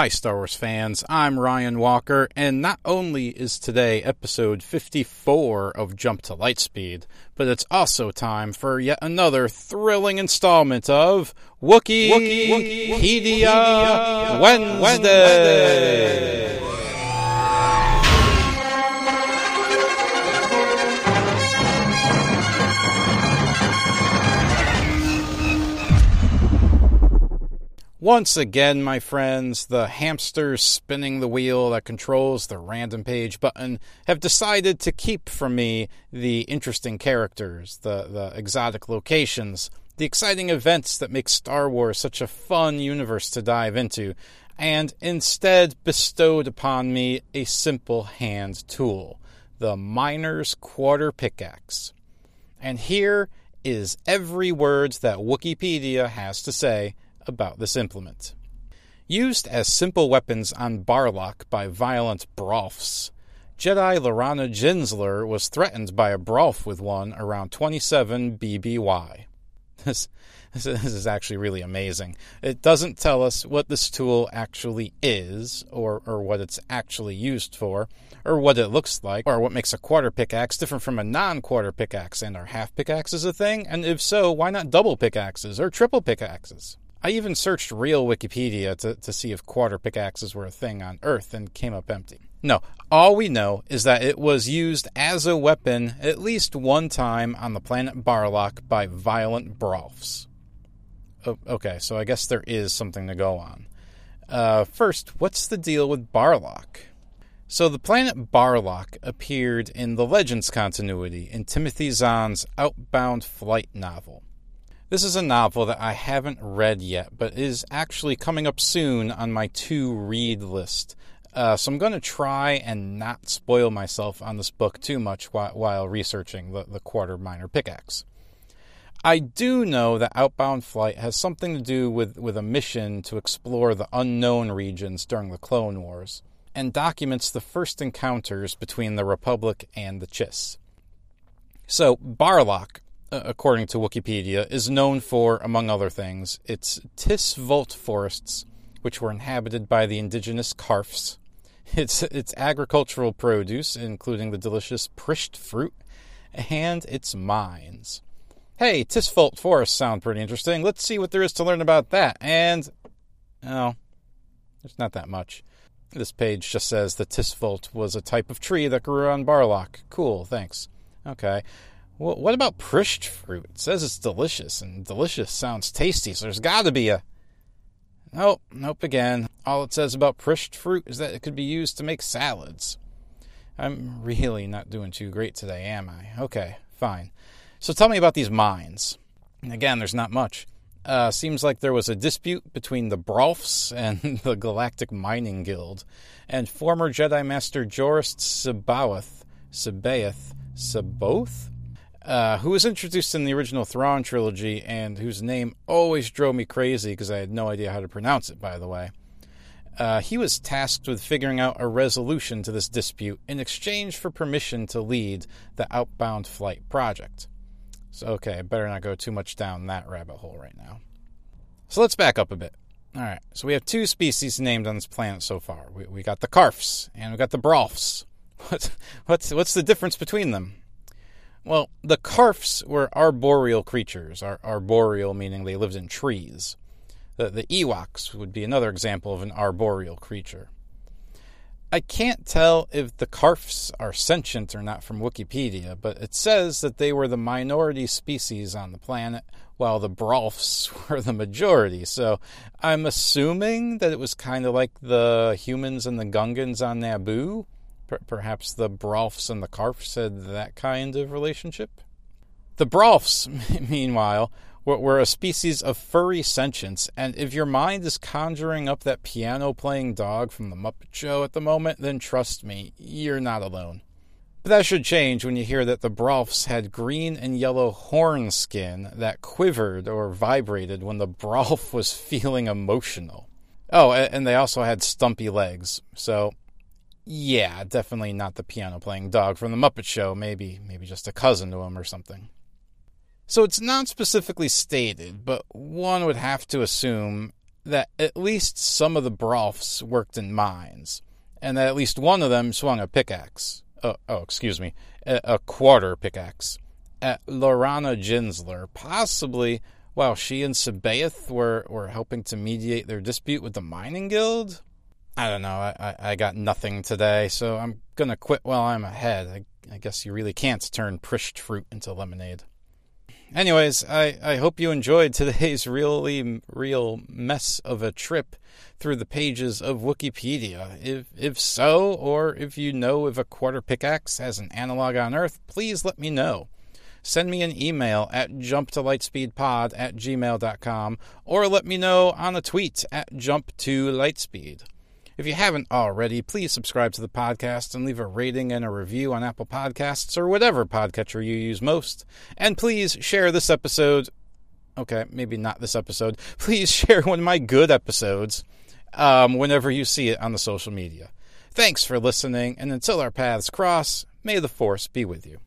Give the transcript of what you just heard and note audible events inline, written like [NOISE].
Hi, Star Wars fans. I'm Ryan Walker, and not only is today episode 54 of Jump to Lightspeed, but it's also time for yet another thrilling installment of Wookiee, Wookiee Wikipedia Wednesday. Wednesday. Once again, my friends, the hamsters spinning the wheel that controls the random page button have decided to keep from me the interesting characters, the, the exotic locations, the exciting events that make Star Wars such a fun universe to dive into, and instead bestowed upon me a simple hand tool, the Miner's Quarter Pickaxe. And here is every word that Wookieepedia has to say about this implement. Used as simple weapons on Barlok by violent Brolfs, Jedi Lorana Jinzler was threatened by a Brolf with one around 27 BBY. [LAUGHS] This, this is actually really amazing. It doesn't tell us what this tool actually is, or, or what it's actually used for, or what it looks like, or what makes a quarter pickaxe different from a non quarter pickaxe, and are half pickaxes a thing? And if so, why not double pickaxes or triple pickaxes? I even searched real Wikipedia to, to see if quarter pickaxes were a thing on Earth and came up empty. No, all we know is that it was used as a weapon at least one time on the planet Barlok by violent Brolfs. Oh, okay, so I guess there is something to go on. Uh, first, what's the deal with Barlok? So the planet Barlok appeared in the Legends continuity in Timothy Zahn's Outbound Flight novel. This is a novel that I haven't read yet, but is actually coming up soon on my to read list. Uh, so I'm going to try and not spoil myself on this book too much while, while researching the, the quarter miner pickaxe. I do know that Outbound Flight has something to do with, with a mission to explore the unknown regions during the Clone Wars, and documents the first encounters between the Republic and the Chiss. So, Barlok, uh, Uh, according to Wookieepedia, is known for, among other things, its Tisvolt forests, which were inhabited by the indigenous Karfs, its, its agricultural produce, including the delicious Prisht fruit, and its mines. Hey, Tisvolt forests sound pretty interesting. Let's see what there is to learn about that. And, oh, there's not that much. This page just says the Tisvolt was a type of tree that grew on Barlok. Cool, thanks. Okay. Well, what about Prisht fruit? It says it's delicious, and delicious sounds tasty, so there's got to be a. Nope, nope again. All it says about Prisht fruit is that it could be used to make salads. I'm really not doing too great today, am I? Okay, fine. So tell me about these mines. Again, there's not much. Uh, seems like there was a dispute between the Brolfs and [LAUGHS] the Galactic Mining Guild, and former Jedi Master Jorist C'baoth, Sabaoth, Saboth? Uh, who was introduced in the original Thrawn trilogy and whose name always drove me crazy because I had no idea how to pronounce it, by the way. Uh, he was tasked with figuring out a resolution to this dispute in exchange for permission to lead the outbound flight project. So, okay, I better not go too much down that rabbit hole right now. So, let's back up a bit. All right, so we have two species named on this planet so far. We, we got the Karfs and we got the Brolfs. [LAUGHS] What, what's, what's the difference between them? Well, the Karfs were arboreal creatures, Ar- arboreal meaning they lived in trees. The, the Ewoks would be another example of an arboreal creature. I can't tell if the Karfs are sentient or not from Wookieepedia, but it says that they were the minority species on the planet, while the Brolfs [LAUGHS] were the majority. So I'm assuming that it was kind of like the humans and the Gungans on Naboo perhaps the Brolfs and the Karfs had that kind of relationship? The Brolfs, [LAUGHS] meanwhile, were, were a species of furry sentience, and if your mind is conjuring up that piano playing dog from the Muppet Show at the moment, then trust me, you're not alone. But that should change when you hear that the Brolfs had green and yellow horn skin that quivered or vibrated when the Brolf was [LAUGHS] feeling emotional. Oh, and they also had stumpy legs. So yeah, definitely not the piano playing dog from the Muppet Show. Maybe, maybe just a cousin to him or something. So it's not specifically stated, but one would have to assume, that at least some of the Brolfs worked in mines, and that at least one of them swung a pickaxe. Oh, oh excuse me, a, a quarter pickaxe at Lorana Jinzler, possibly while she and C'baoth were, were helping to mediate their dispute with the mining guild. I don't know. I, I, got nothing today, so I'm gonna quit while I'm ahead. I, I guess you really can't turn Prisht fruit into lemonade. Anyways, I, I hope you enjoyed today's [LAUGHS] really real mess of a trip through the pages of Wookieepedia. If if so, or if you know if a quarter pickaxe has an analog on Earth, please let me know send me an email at jumptolightspeedpod at gmail.com or let me know on a tweet at jump2lightspeed. If you haven't already, please subscribe to the podcast and leave a rating and a review on Apple Podcasts or whatever podcatcher you use most. And please share this episode. Okay, maybe not this episode. [LAUGHS] Please share one of my good episodes um, whenever you see it on the social media. Thanks for listening, and until our paths cross, may the Force be with you.